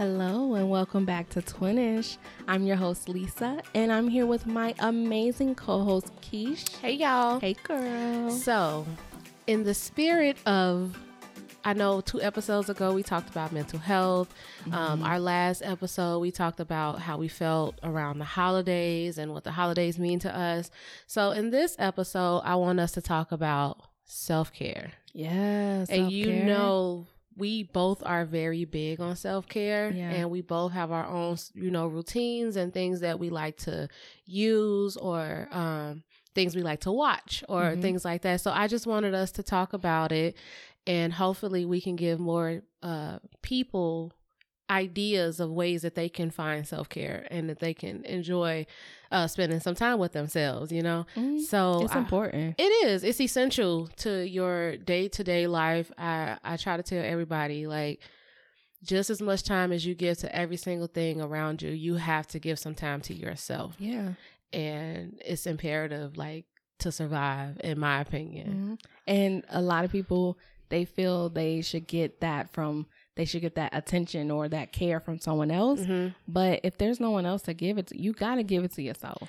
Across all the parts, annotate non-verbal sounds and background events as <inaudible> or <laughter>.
Hello and welcome back to Twinish. I'm your host Lisa, and I'm here with my amazing co-host Keish. Hey y'all. Hey girl. So, in the spirit of I know two episodes ago we talked about mental health. Um, our last episode we talked about how we felt around the holidays and what the holidays mean to us. So in this episode, I want us to talk about self care. Yeah, And you know, we both are very big on self care, Yeah. and we both have our own, you know, routines and things that we like to use or um, things we like to watch or Mhm. things like that. So I just wanted us to talk about it, and hopefully we can give more uh, people ideas of ways that they can find self care and that they can enjoy uh, spending some time with themselves. You know, Mm, so it's I- important. it is. It's essential to your day to day life. I, I try to tell everybody like just as much time as you give to every single thing around you, you have to give some time to yourself. yeah. And it's imperative, like, to survive, in my opinion. Mhm. And a lot of people they feel they should get that from they should get that attention or that care from someone else. Mhm. But if there's no one else to give it to, you got to give it to yourself.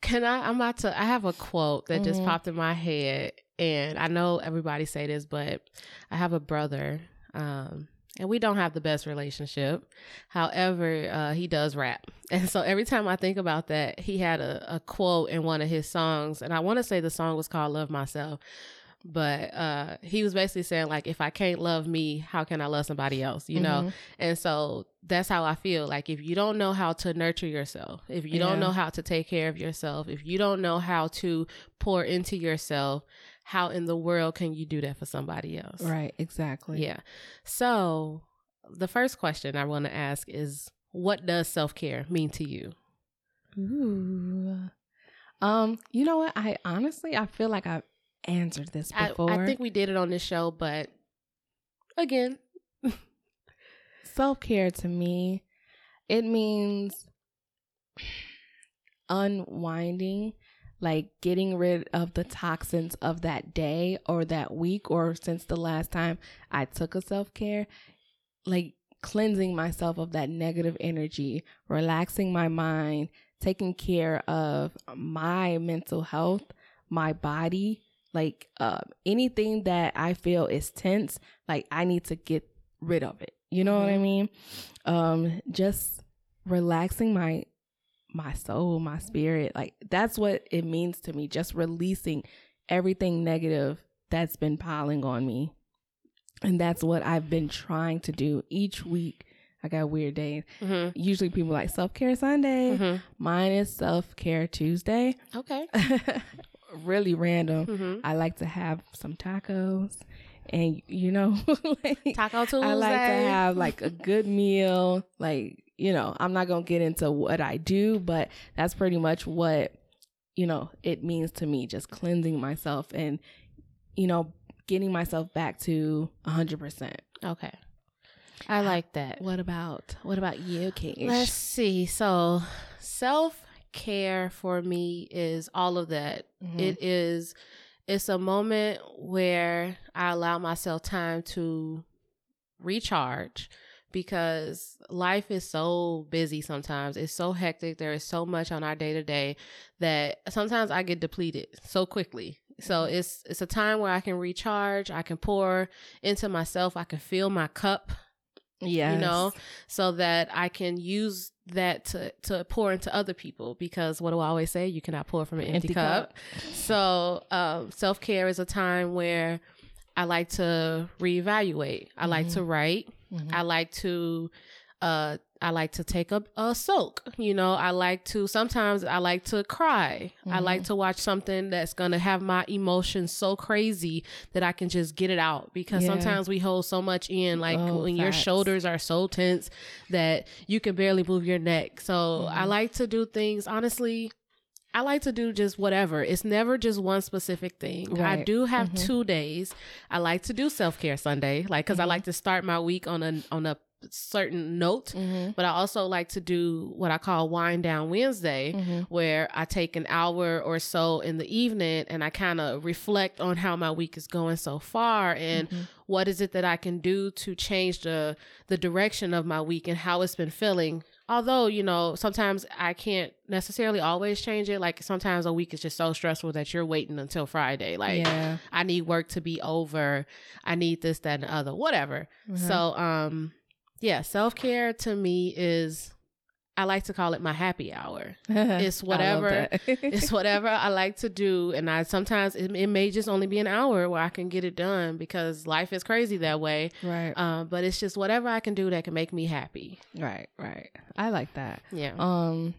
Can I? I'm about to. I have a quote that just Mhm. popped in my head, and I know everybody say this, but I have a brother, um, and we don't have the best relationship. However, uh, he does rap, <laughs> and so every time I think about that, he had a, a quote in one of his songs, and I want to say the song was called "Love Myself." But uh, he was basically saying like, if I can't love me, how can I love somebody else? You know, Mhm. and so that's how I feel. Like if you don't know how to nurture yourself, if you Yeah. don't know how to take care of yourself, if you don't know how to pour into yourself, how in the world can you do that for somebody else? Right. Exactly. Yeah. So the first question I want to ask is what does self-care mean to you? Ooh. Um, you know what? I honestly I feel like I've answered this I, before. I think we did it on this show, but again, self care to me, it means unwinding, like getting rid of the toxins of that day or that week or since the last time I took a self care, like cleansing myself of that negative energy, relaxing my mind, taking care of my mental health, my body, like uh, anything that I feel is tense, like I need to get rid of it. You know what I Mhm. mean? Um, just relaxing my my soul, my spirit. Like that's what it means to me. Just releasing everything negative that's been piling on me. And that's what I've been trying to do each week. I got weird days. hmm Usually people like self care Sunday. hmm Mine is self care Tuesday. okay. <laughs> really random. hmm I like to have some tacos and you know <laughs> like, Taco Tuesday. I like to have like a good meal. Like, you know, I'm not going to get into what I do, but that's pretty much what, you know, it means to me just cleansing myself and, you know, getting myself back to 100%. okay. I like that. What about, what about you, Kate? Let's see. So, self care for me is all of that. Mhm. It is. It's a moment where I allow myself time to recharge because life is so busy sometimes. It's so hectic. There is so much on our day to day that sometimes I get depleted so quickly. So it's it's a time where I can recharge, I can pour into myself, I can fill my cup Yes. you know, so that I can use that to to pour into other people. Because what do I always say? You cannot pour from an empty, Empty cup. So um, self care is a time where I like to reevaluate. I like Mhm. to write. Mhm. I like to uh I like to take a, a soak. You know, I like to sometimes I like to cry. I Mhm. like to watch something that's gonna have my emotions so crazy that I can just get it out. Because Yeah. sometimes we hold so much in, like Oh, when your shoulders are so tense that you can barely move your neck. So I Mhm. like to do things honestly. I like to do just whatever. It's never just one specific thing. I do have Mhm. two days. I like to do self care Sunday, like because I Mhm. like to start my week on a on a certain note. Mm-hmm. But I also like to do what I call wind down Wednesday, Mm-hmm. where I take an hour or so in the evening and I kind of reflect on how my week is going so far and Mm-hmm. what is it that I can do to change the the direction of my week and how it's been feeling. Although, you know, sometimes I can't necessarily always change it. Like sometimes a week is just so stressful that you're waiting until Friday. Like yeah. I need work to be over. I need this, that, and the other, whatever. So, um, yeah, self care to me is, I like to call it my happy hour. <laughs> It's whatever <laughs> it's whatever I like to do, and I sometimes it, it may just only be an hour where I can get it done because life is crazy that way. right. Um, but it's just whatever I can do that can make me happy. right. Right. I like that. Yeah. Um.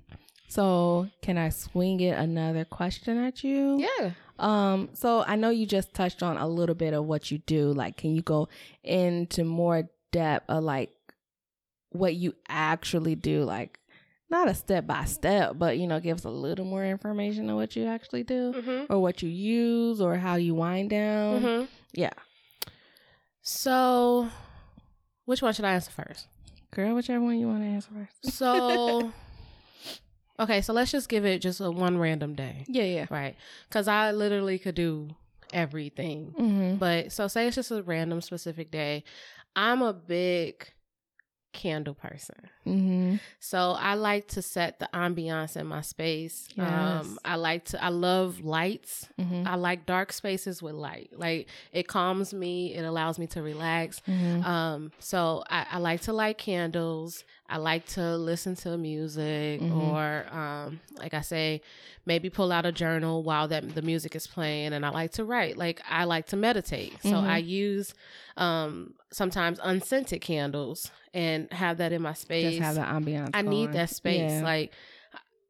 So can I swing it another question at you? yeah. Um, so I know you just touched on a little bit of what you do. Like, can you go into more depth of like what you actually do? Like, not a step by step, but you know, give us a little more information on what you actually do Mm-hmm. or what you use or how you wind down. Mm-hmm. Yeah. So, which one should I answer first? Girl, whichever one you want to answer first. <laughs> So, okay, so let's just give it just a one random day, Yeah, yeah. right? Because I literally could do everything. Mm-hmm. But so, say it's just a random specific day. I'm a big candle person. Mm-hmm. So I like to set the ambiance in my space. Yes. Um, I like to. I love lights. Mm-hmm. I like dark spaces with light. Like it calms me. It allows me to relax. Mm-hmm. Um, so I, I like to light candles. I like to listen to music, Mhm. or um, like I say, maybe pull out a journal while that the music is playing. And I like to write. Like I like to meditate. So. I use um, sometimes unscented candles and have that in my space. Just have the ambiance. I need going. that space. Yeah. Like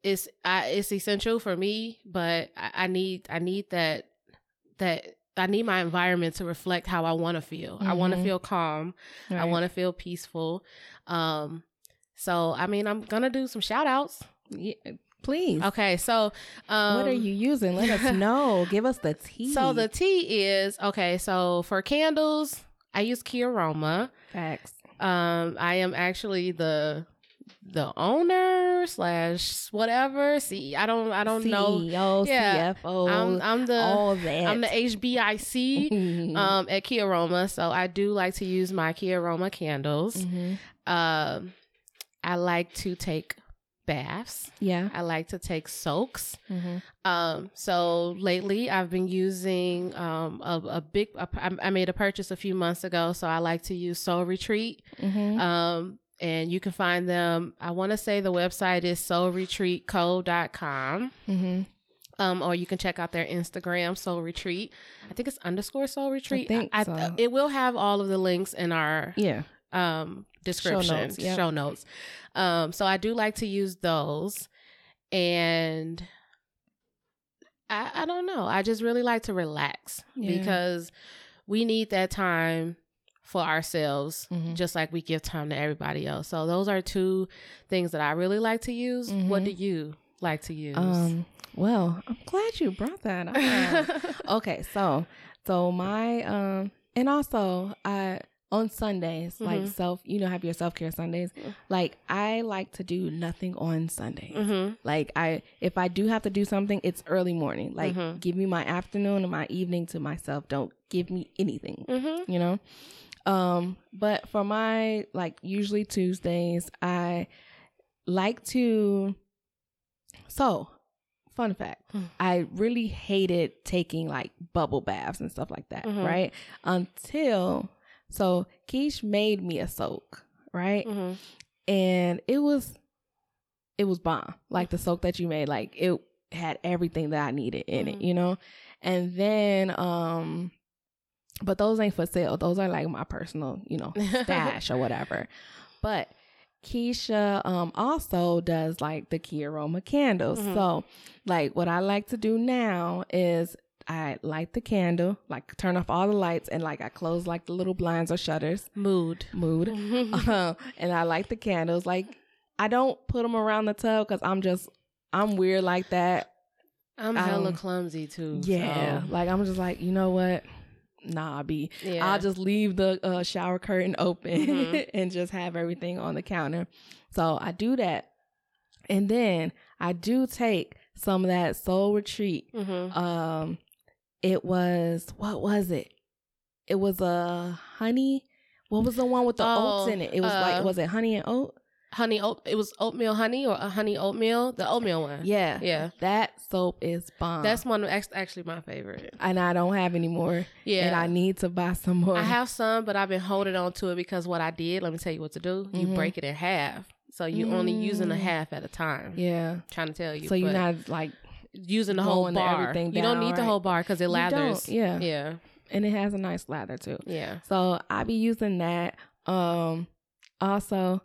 it's I it's essential for me, but I, I need I need that that I need my environment to reflect how I want to feel. I want to feel calm. I want to feel peaceful. Um so I mean I'm gonna do some shout outs. Yeah, please. Okay, so um what are you using? Let us <laughs> know. Give us the tea. So the tea is okay, so for candles, I use Key Aroma. facts. Um, I am actually the the owner slash whatever. See, I don't I don't know. CEO, Yeah. CFO, I'm I'm the all that. I'm the HBIC um at Key Aroma, so I do like to use my Key Aroma candles. Mhm. Um, I like to take baths. Yeah. I like to take soaks. Mhm. Um, so lately I've been using um a, a big. A, I I made a purchase a few months ago, so I like to use Soul Retreat. Mhm. Um, and you can find them. I want to say the website is soulretreatco.com. Mhm. Um, or you can check out their Instagram, Soul Retreat. I think it's underscore Soul Retreat. I think I, so. it will have all of the links in our Yeah. um description notes, yep. show notes. Um so I do like to use those and I I don't know. I just really like to relax Yeah. because we need that time for ourselves Mhm. just like we give time to everybody else. So those are two things that I really like to use. What Mhm. do you like to use? Um. Well, I'm glad you brought that up. <laughs> okay, so so my um and also I on Sundays like Mhm. self you know have your self care Sundays Mm. like I like to do nothing on Sundays. Mhm. Like I if I do have to do something it's early morning. Like Mhm. give me my afternoon and my evening to myself. Don't give me anything. Mhm. You know? Um but for my like usually Tuesdays I like to so fun fact Hmm. I really hated taking like bubble baths and stuff like that, Mhm. right? Until so Keish made me a soak, right? Mhm. And it was it was bomb. Like the soak that you made, like it had everything that I needed in it, Mhm. you know? And then um but those ain't for sale. Those are like my personal, you know, stash or whatever. <laughs> But Keisha um also does like the key aroma candles. Mhm. So like what I like to do now is I light the candle, like turn off all the lights and like I close like the little blinds or shutters. Mood. Mood. <laughs> Uh, and I light the candles. Like I don't put them around the tub because I'm just I'm weird like that. I'm hella Um, clumsy too. Yeah. so- Like I'm just like, you know what? nah, be Yeah. I'll just leave the uh, shower curtain open Mhm. <laughs> and just have everything on the counter. So I do that. And then I do take some of that soul retreat. Mhm. Um it was what was it? It was a honey. What was the one with the oats Oh, in it? It was uh, like was it honey and oat? honey oat. It was oatmeal honey or a honey oatmeal. The oatmeal one. Yeah. Yeah. That soap is bomb. That's one act- actually my favorite. and I don't have any more. Yeah. And I need to buy some more. I have some, but I've been holding on to it because what I did, let me tell you what to do. You Mhm. break it in half. So you're only using a Mm. half at a time. Yeah. trying to tell you. So you're not like using the whole bar. everything you don't down, need the whole bar because it lathers. yeah. Yeah. and it has a nice lather too. Yeah. So I be using that. Um also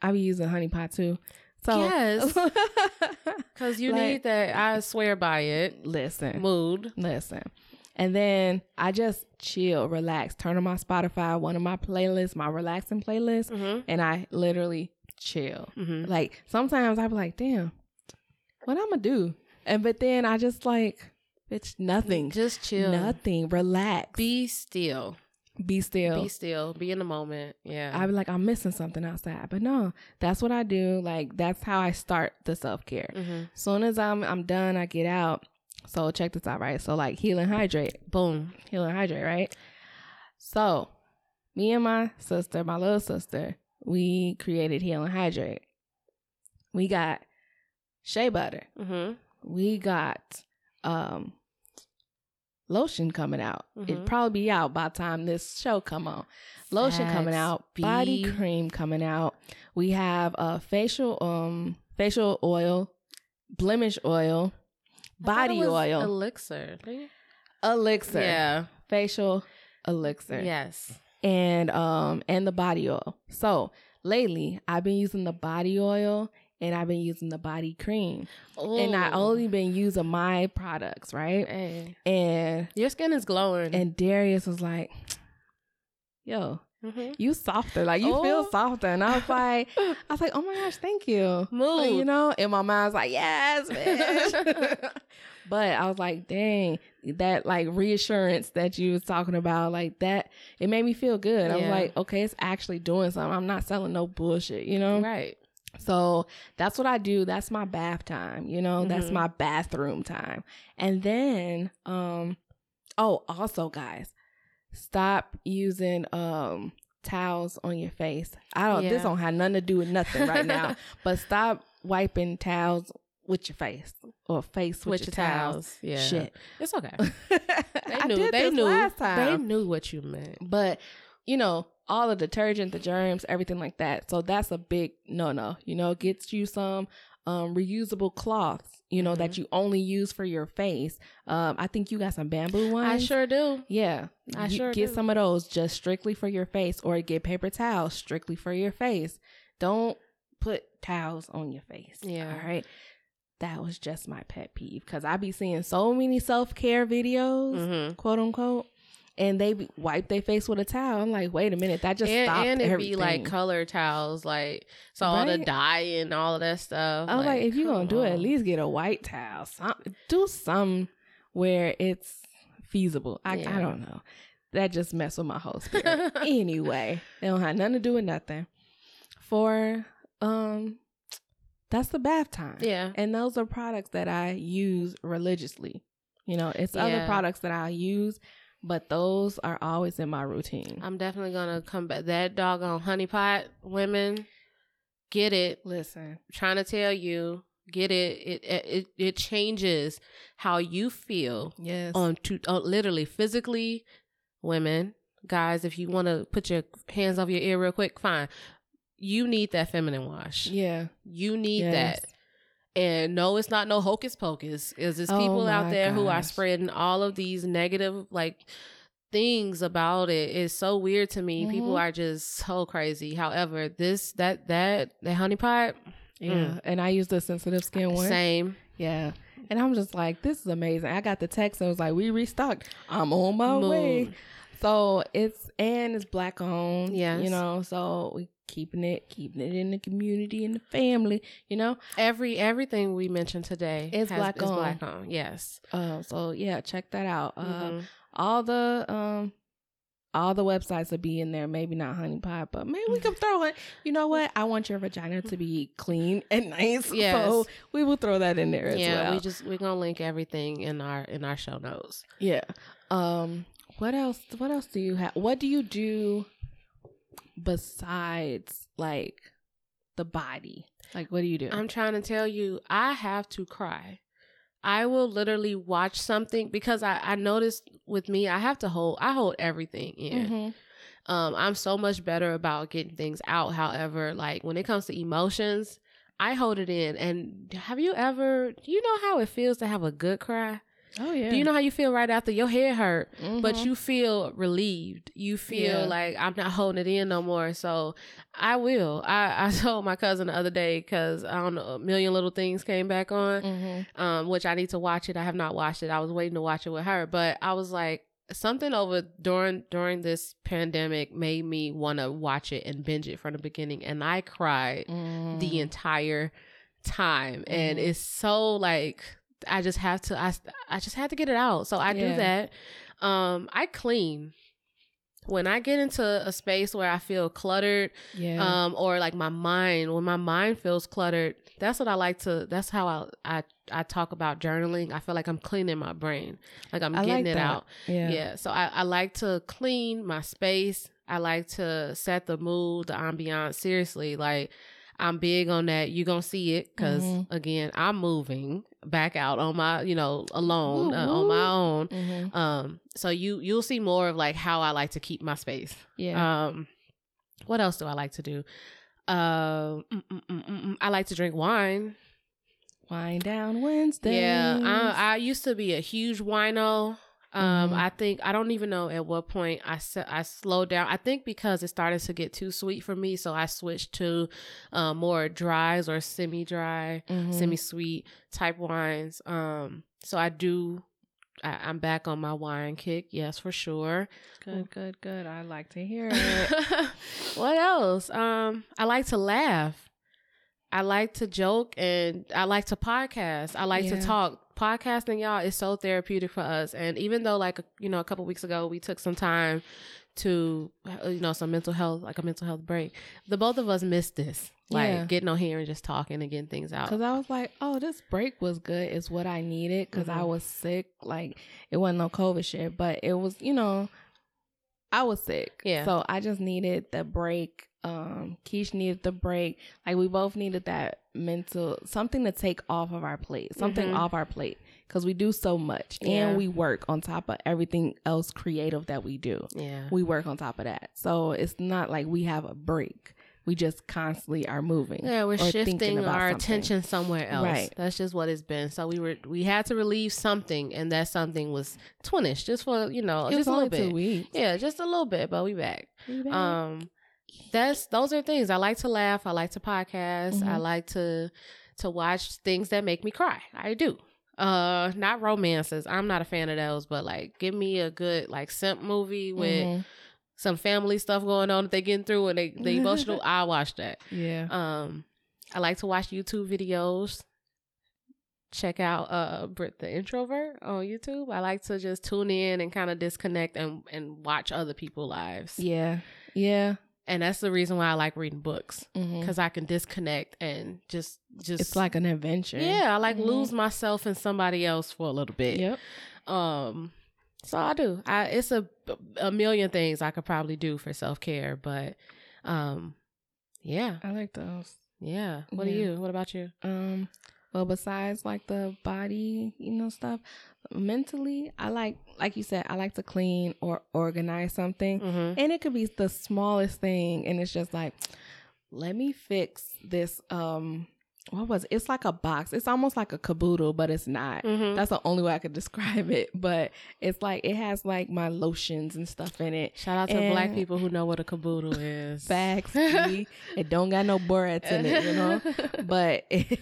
I be using honey pot too. So Yes. <laughs> Because you Like- need that. I swear by it. listen. Mood. Listen. And then I just chill, relax, turn on my Spotify, one of my playlists, my relaxing playlist, Mm-hmm. and I literally chill. Mm-hmm. Like sometimes I be like, damn, what I'm gonna do? And but then I just like, bitch, nothing. Just chill. Nothing. Relax. Be, still. Be still. Be still. Be in the moment. Yeah. I'd be like, I'm missing something outside. But no, that's what I do. Like that's how I start the self care. mm-hmm. Soon as I'm I'm done, I get out. So check this out, right? So like heal and hydrate. Boom. Heal and hydrate, right? So me and my sister, my little sister, we created Heal and Hydrate. We got shea butter. Mm-hmm. we got um lotion coming out. Mhm. It'd probably be out by the time this show come on. Lotion coming Facts. out, body cream coming out. We have a facial um facial oil, blemish oil, body oil, Elixir. elixir, Yeah. facial elixir. Yes. and um and the body oil. So lately I've been using the body oil and I've been using the body cream. And I only been using my products, right? Hey. And Your skin is glowing. and Darius was like, <tsk> Yo, mm-hmm. you softer. Like you feel Oh. softer. And I was like, <laughs> I was like, Oh my gosh, thank you. Mood. Like, you know, and my mind's like, Yes, <laughs> bitch. <laughs> but I was like, dang, that like reassurance that you was talking about, like that, it made me feel good. I was like, okay, it's actually doing something. I'm not selling no bullshit, you know? right. So that's what I do. That's my bath time, you know, that's Mhm. my bathroom time. And then, um, oh, also guys, stop using um towels on your face. I don't Yeah. this don't have nothing to do with nothing right now. <laughs> but stop wiping towels with your face or face with, With your, your towels. towels. Yeah. Shit. It's okay. <laughs> they knew. they knew. They knew what you meant. But you know, all the detergent, the germs, everything like that. So that's a big no no. You know, get you some um reusable cloths, you know, that you only use for your face. Um, I think you got some bamboo ones. I sure do. Yeah. I You sure get do. some of those just strictly for your face or get paper towels strictly for your face. Don't put towels on your face. Yeah. All right. That was just my pet peeve because I be seeing so many self care videos, Mm-hmm. quote unquote, and they wipe their face with a towel. I'm like, wait a minute, that just and, stopped and it everything. be like color towels, like so all the Right? dye and all of that stuff. I'm like, if you're gonna come do it, at least get a white towel. Some, do some where it's feasible. I, I don't know. That just messed with my whole <laughs> spirit. anyway, it don't have nothing to do with nothing. For um, that's the bath time. yeah, And those are products that I use religiously. You know, it's other products that I use, but those are always in my routine. I'm definitely gonna come back. That doggone honey pot women, get it. Listen, trying to tell you, get it. It it it changes how you feel yes, on to on uh, literally physically. Women, guys, if you want to put your hands off your ear real quick, fine. You need that feminine wash. yeah, You need Yes. that. And no, it's not no hocus pocus. Is there's Oh people out there who are spreading all of these negative like things about it. It's so weird to me. People Mhm. are just so crazy. However, this that that that honey pot, yeah. And I use the sensitive skin one. same. Yeah. And I'm just like, this is amazing. I got the text and it was like, we restocked. I'm on my way. So it's and it's black owned. Yeah. You know, so we keeping it, keeping it in the community and the family, you know? Every everything we mentioned today Is has- black is on. black on. Yes. Uh so yeah, check that out. Uh Mhm. all the um all the websites will be in there. Maybe not Honey Pot, but maybe we can throw it. You know what? I want your vagina to be clean <laughs> and nice. Yes. So we will throw that in there as yeah, well. we just we're gonna link everything in our in our show notes. yeah. Um. What else? What else do you have? What do you do besides like the body? Like, what do you do? I'm trying to tell you, I have to cry. I will literally watch something because I, I noticed with me, I have to hold, I hold everything in. Mhm. Um, I'm so much better about getting things out. However, like when it comes to emotions, I hold it in. And have you ever, do you know how it feels to have a good cry? Oh yeah. Do you know how you feel right after your head hurt? but Mhm. you feel relieved. You feel Yeah. like I'm not holding it in no more. So I will. I, I <laughs> told my cousin the other day because I don't know, a million little things came back on, Mhm. um, which I need to watch it. I have not watched it. I was waiting to watch it with her, but I was like, something over during during this pandemic made me want to watch it and binge it from the beginning, and I cried Mm. the entire time and Mhm. it's so like i just have to i, I just had to get it out so i Yeah. do that um i clean when i get into a space where i feel cluttered yeah. um or like my mind when my mind feels cluttered that's what i like to that's how i i, I talk about journaling i feel like i'm cleaning my brain like i'm I getting like it that. out yeah. yeah. So I, I like to clean my space. I like to set the mood, the ambiance. Seriously, like I'm big on that. You gonna see it because Mhm. again, I'm moving back out on my, you know, alone Woo, uh, on my own. Mhm. Um, so you you'll see more of like how I like to keep my space. Yeah. Um, what else do I like to do? Uh, mm, mm, mm. I like to drink wine. wine down Wednesday. Yeah, I, I used to be a huge wino. Um, Mhm. I think I don't even know at what point I I slowed down. I think because it started to get too sweet for me, so I switched to uh, more dries or semi-dry, Mhm. semi-sweet type wines. Um, so I do. I, I'm back on my wine kick. Yes, for sure. good, good, good. I like to hear it. <laughs> what else? Um, I like to laugh. I like to joke and I like to podcast. I like Yeah. to talk. Podcasting, y'all, is so therapeutic for us. And even though, like, you know, a couple weeks ago, we took some time to, uh, you know, some mental health, like a mental health break, the both of us missed this. Like, Yeah. getting on here and just talking and getting things out. Cause I was like, oh, this break was good. It's what I needed. because I Mhm. was sick. Like it wasn't no COVID shit, but it was, you know, I was sick. Yeah. So I just needed the break. Um, Keish needed the break. Like we both needed that mental something to take off of our plate, something Mhm. off our plate, because we do so much Yeah. and we work on top of everything else creative that we do. yeah. We work on top of that, so it's not like we have a break. We just constantly are moving. Yeah, we're shifting our something. attention somewhere else. Right. That's just what it's been. So we were we had to relieve something, and that something was twinish, just for you know, It just a little two bit. weeks. Yeah, just a little bit, but we back. We back. Um, that's those are things I like to laugh. I like to podcast. I Mhm. like to to watch things that make me cry. I do. Uh, not romances. I'm not a fan of those, but like, give me a good like simp movie with Mhm. some family stuff going on that they getting through and they the emotional. <laughs> I watch that. yeah. Um, I like to watch YouTube videos. Check out uh Brit the introvert on YouTube. I like to just tune in and kind of disconnect and and watch other people's lives. yeah. Yeah. And that's the reason why I like reading books because I can disconnect and just just It's like an adventure. yeah, I like Mhm. lose myself in somebody else for a little bit. Yep. Um, so I do. I it's a a million things I could probably do for self care, but um, yeah, I like those. yeah. What do Yeah. you? What about you? Um, well, besides like the body, you know, stuff, mentally, I like, like you said, I like to clean or organize something. Mm-hmm. And it could be the smallest thing. And it's just like, let me fix this. Um, what was it? It's like a box. It's almost like a caboodle, but it's not. Mm-hmm. That's the only way I could <laughs> describe it. But it's like it has like my lotions and stuff in it. Shout out to black people who know what a caboodle is. <laughs> Facts. <laughs> It don't got no barrettes in it, you know. But it,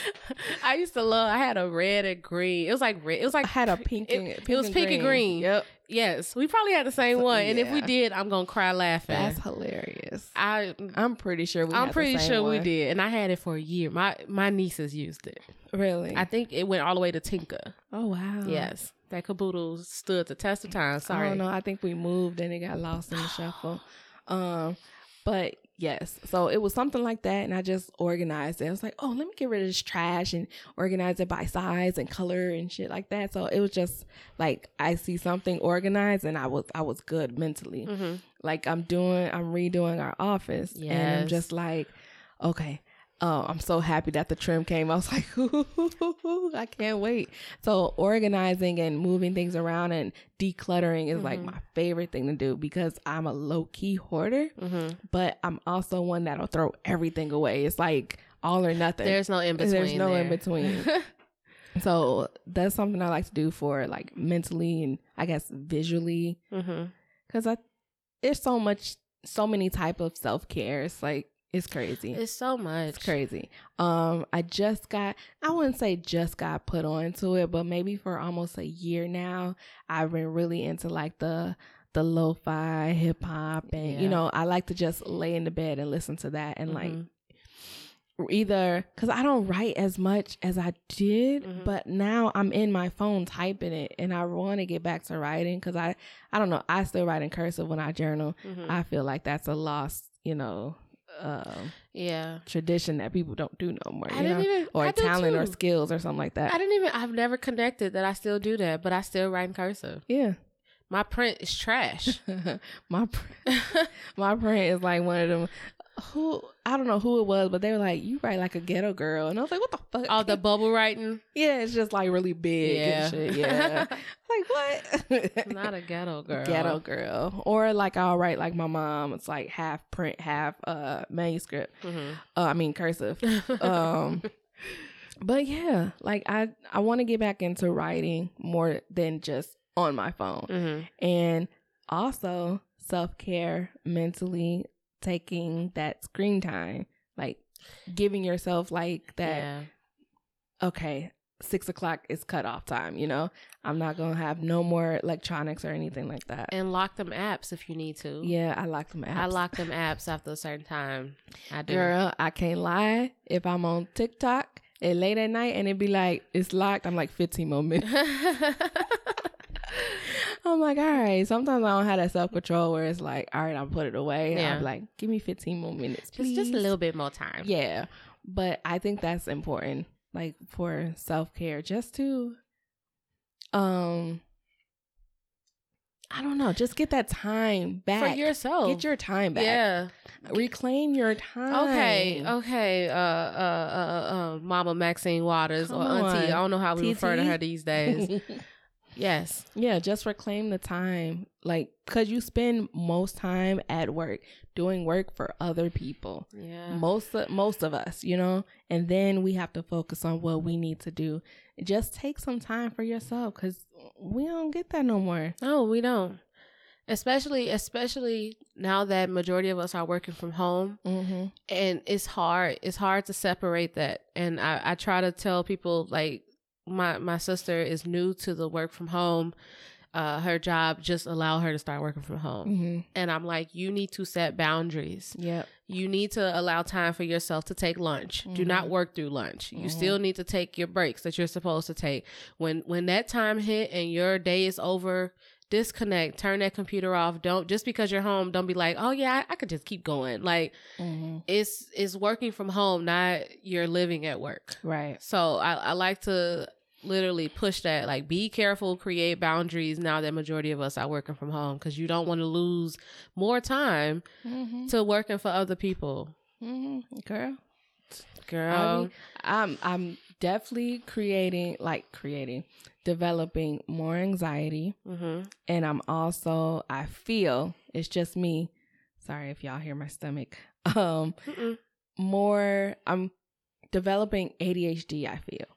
<laughs> I used to love. I had a red and green. It was like red. It was like I had a pink. It, and, it was pink and green. Yep, Yes, we probably had the same So, one. And if we did, I'm gonna cry laughing. that's hilarious. I I'm pretty sure we. I'm had the pretty sure we did, and I had it for a year. My my nieces used it. Really? I think it went all the way to Tinka. oh wow. Yes, that caboodle stood the test of time. Sorry. I don't know. I think we moved and it got lost in the shuffle. Um, but yes, so it was something like that, and I just organized it. I was like, oh, let me get rid of this trash and organize it by size and color and shit like that. So it was just like I see something organized, and I was I was good mentally. Mhm. Like I'm doing, I'm redoing our office, and I'm just like, okay. Oh, I'm so happy that the trim came. I was like, <laughs> I can't wait. So organizing and moving things around and decluttering is like Mhm. my favorite thing to do because I'm a low key hoarder, Mhm. but I'm also one that'll throw everything away. It's like all or nothing. There's no in <laughs> between. There's no in between. <laughs> so that's something I like to do for like mentally and I guess visually because I there's so much so many type of self care. It's like it's crazy. It's so much. It's crazy. Um, I just got I wouldn't say just got put onto it, but maybe for almost a year now, I've been really into like the the lo-fi hip hop and Yeah. you know, I like to just lay in the bed and listen to that and like Mhm. either because I don't write as much as I did, Mhm. but now I'm in my phone typing it, and I want to get back to writing because I I don't know I still write in cursive when I journal. Mhm. I feel like that's a lost you know uh, yeah. tradition that people don't do no more, I you didn't even or I talent or skills or something like that. I didn't even. I've never connected that I still do that, but I still write in cursive. Yeah, My print is trash. <laughs> my pr- <laughs> <laughs> my print is like one of them. Who I don't know who it was, but they were like, "You write like a ghetto girl," and I was like, "What the fuck?" All the bubble writing. <laughs> Yeah, it's just like really big Yeah. and shit. <laughs> Yeah. like what? Not a ghetto <laughs> girl. Ghetto girl. Or like I'll write like my mom. It's like half print, half uh manuscript. Mhm. Uh, I mean cursive. um but yeah, like I I want to get back into writing more than just on my phone. Mhm. And also self-care mentally taking that screen time. Like giving yourself like that Yeah. okay, six o'clock is cutoff time, you know? I'm not gonna have no more electronics or anything like that. And lock them apps if you need to. yeah, I lock them apps. I lock them apps after a certain time. I do. Girl, I can't lie. If I'm on TikTok at late at night and it be like it's locked, I'm like 15 more minutes. <laughs> <laughs> I'm like, all right. Sometimes I don't have that self control where it's like, all right, I'll put it away. Yeah. I'm like, give me 15 more minutes, just, please. just a little bit more time. Yeah. But I think that's important, like for self care, just to um I don't know, just get that time back. For yourself. Get your time back. Yeah. Reclaim your time. Okay. Okay. Uh, uh, uh, uh, Mama Maxine Waters Come or Auntie. on. I don't know how we refer to her these days. <laughs> yes. yeah, just reclaim the time. Like, cause you spend most time at work doing work for other people. Yeah. most of, most of us, you know, and then we have to focus on what we need to do. Just take some time for yourself because we don't get that no more. No, we don't. Especially, especially now that majority of us are working from home, Mm-hmm. and it's hard. It's hard to separate that. And I, I try to tell people like my my sister is new to the work from home. Uh, her job just allow her to start working from home, Mm-hmm. and I'm like, you need to set boundaries. Yep. You need to allow time for yourself to take lunch. Do not work through lunch. You still need to take your breaks that you're supposed to take. When when that time hit and your day is over, disconnect, turn that computer off. Don't just because you're home, don't be like, "Oh yeah, I, I could just keep going." Like Mm-hmm. it's it's working from home, not you're living at work. Right. So I, I like to literally push that like be careful create boundaries now that majority of us are working from home because you don't want to lose more time Mm-hmm. to working for other people Mm-hmm. Girl, girl I'll be- I'm I'm definitely creating like creating, developing more anxiety, mm-hmm. and I'm also I feel it's just me. Sorry if y'all hear my stomach. <laughs> Um, Mm-mm. more I'm developing ADHD. I feel.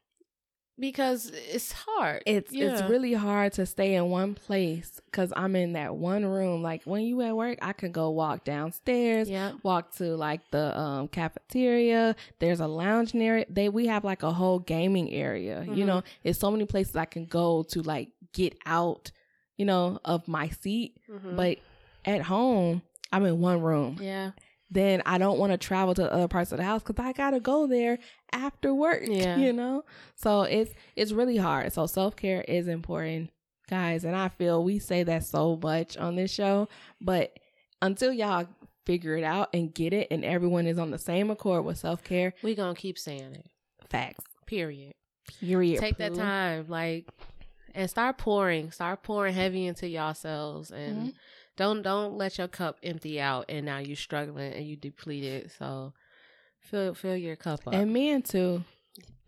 Because it's hard it's it's really hard to stay in one place because I'm in that one room. Like when you at work, I can go walk downstairs, yeah walk to like the um cafeteria. There's a lounge area. They we have like a whole gaming area. You Mhm. know, it's so many places I can go to like get out, you know, of my seat. Mhm. But at home, I'm in one room. yeah Then I don't want to travel to other parts of the house because I gotta go there after work. <laughs> Yeah. You know? So it's it's really hard. So self care is important. guys. And I feel we say that so much on this show, but until y'all figure it out and get it, and everyone is on the same accord with self care, We gonna keep saying it. facts. Period. Period. Take that time, like, and start pouring. Start pouring heavy into yourselves, and Mhm. Don't don't let your cup empty out. And now you're struggling and you depleted. So fill fill your cup up. And men too.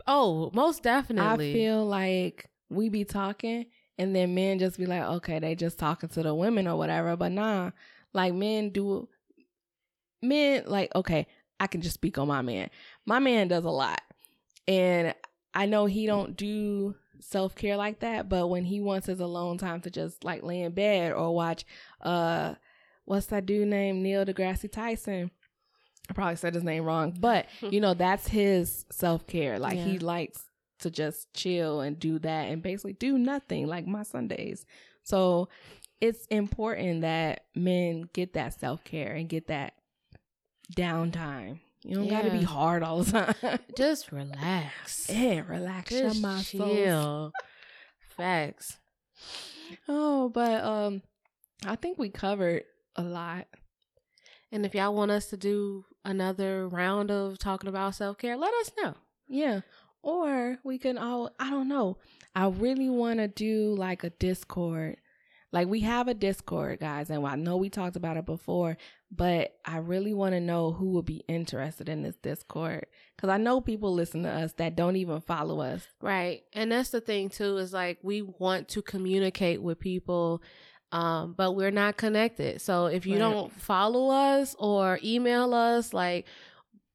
oh, most definitely. I feel like we be talking and then men just be like, okay, they just talking to the women or whatever. But nah, like men do, men, like, okay, I can just speak on my man. My man does a lot. And I know he don't do self care like that, but when he wants his alone time to just like lay in bed or watch, uh, what's that dude named Neil deGrasse Tyson? I probably said his name wrong, but <laughs> you know that's his self care. Like he likes to just chill and do that and basically do nothing like my Sundays. So it's important that men get that self care and get that downtime. You don't got to be hard all the time. <laughs> Just relax. yeah, relax your Just muscles. chill. Facts. Oh, but um, I think we covered a lot. And if y'all want us to do another round of talking about self care, let us know. Yeah. Or we can all I don't know. I really want to do like a Discord. Like we have a Discord, guys, and I know we talked about it before, but I really want to know who would be interested in this Discord cuz I know people listen to us that don't even follow us. Right. And that's the thing too, is like we want to communicate with people, um, but we're not connected. So if you Right. don't follow us or email us, like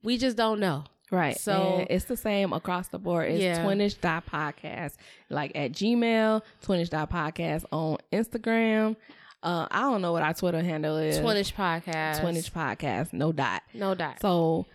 we just don't know. Right. So- So it's the same across the board. It's Yeah. podcast, Like at Gmail, twinish dot podcast on Instagram. Uh, I don't know what our Twitter handle is. Twinish podcast. Twinish podcast, no dot. No dot. So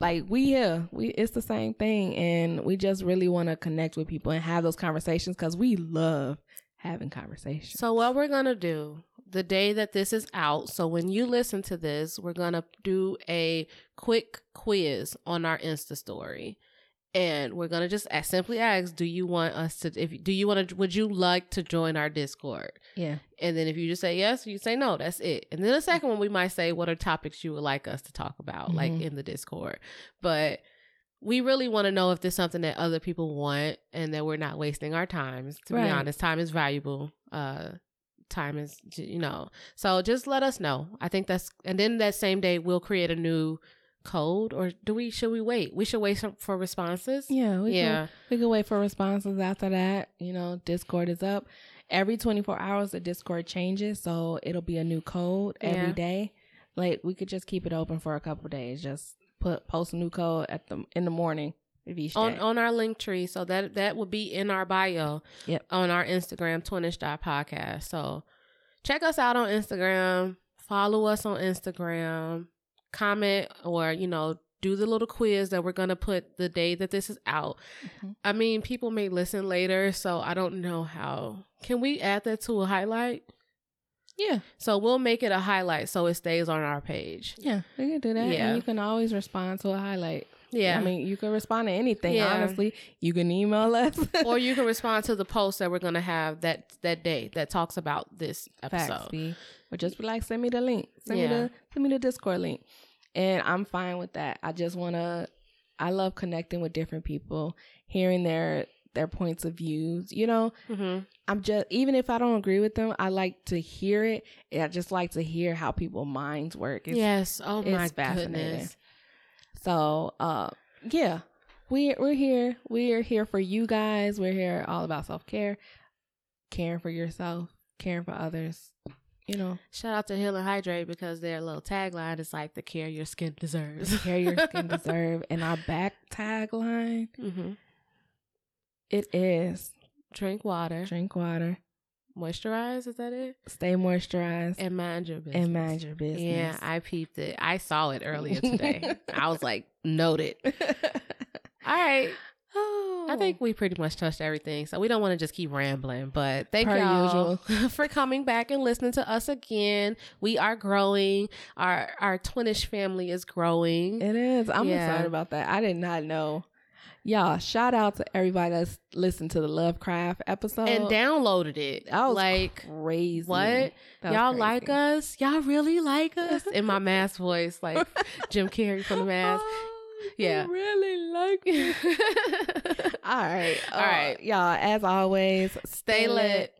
like we here, we it's the same thing, and we just really want to connect with people and have those conversations because we love having conversations. So what we're gonna do the day that this is out, so when you listen to this, we're gonna do a quick quiz on our Insta story. And we're gonna just ask, simply ask, do you want us to if do you want to would you like to join our Discord? Yeah, And then if you just say yes, you say no, that's it. And then the second one we might say what are topics you would like us to talk about, like Mhm. in the Discord. But we really want to know if there's something that other people want and that we're not wasting our time. To Right. be honest, time is valuable. Uh time is you know. So just let us know. I think that's and then that same day we'll create a new code or do we should we wait? We should wait for responses. yeah, we yeah. Can, we can wait for responses after that. You know, Discord is up every twenty four hours. The Discord changes, so it'll be a new code every Yeah. day. Like we could just keep it open for a couple days. Just put post a new code at the in the morning on on our Linktree. So that that will be in our bio. Yep. On our Instagram, Twinish Podcast. So check us out on Instagram. Follow us on Instagram. Comment or, you know, do the little quiz that we're gonna put the day that this is out. Mhm. I mean, people may listen later, so I don't know how. Can we add that to a highlight? yeah, So we'll make it a highlight so it stays on our page. yeah, we can do that. Yeah. And you can always respond to a highlight. Yeah. I mean, you can respond to anything. Yeah. Honestly, you can email <laughs> us or you can respond to the post that we're gonna have that that day that talks about this Facts, episode. B. Or just be like, send me the link. Send me the send me the Discord link. And I'm fine with that. I just wanna I love connecting with different people, hearing their their points of views. You know, hmm I'm just even if I don't agree with them, I like to hear it. I just like to hear how people minds work. It's- Yes. Oh my it's fascinating. goodness. So, uh, yeah, we we're here. We are here for you guys. We're here all about self care, caring for yourself, caring for others. You know, Shout out to Heal and Hydrate because their little tagline is like the care your skin deserves. The care your skin <laughs> deserve. And our back tagline, hmm it is Drink water, drink water, moisturize. Is that it? stay moisturized, And mind your business. and mind your business. Yeah, I peeped it. I saw it earlier today. <laughs> I was like, noted. <laughs> All right. oh, I think oh. we pretty much touched everything, so we don't want to just keep rambling. But thank Per y'all <laughs> for coming back and listening to us again. We are growing. Our our twinish family is growing. it is. I'm Yeah. excited about that. I did not know. Y'all, shout out to everybody that's listened to the Lovecraft episode and downloaded it. That was like crazy. what? Y'all crazy. like us? Y'all really like <laughs> us? In my mask voice, like <laughs> Jim Carrey from the mask. Oh, Yeah. you really like me. <laughs> All right, All right. Uh, y'all. As always, Stay lit.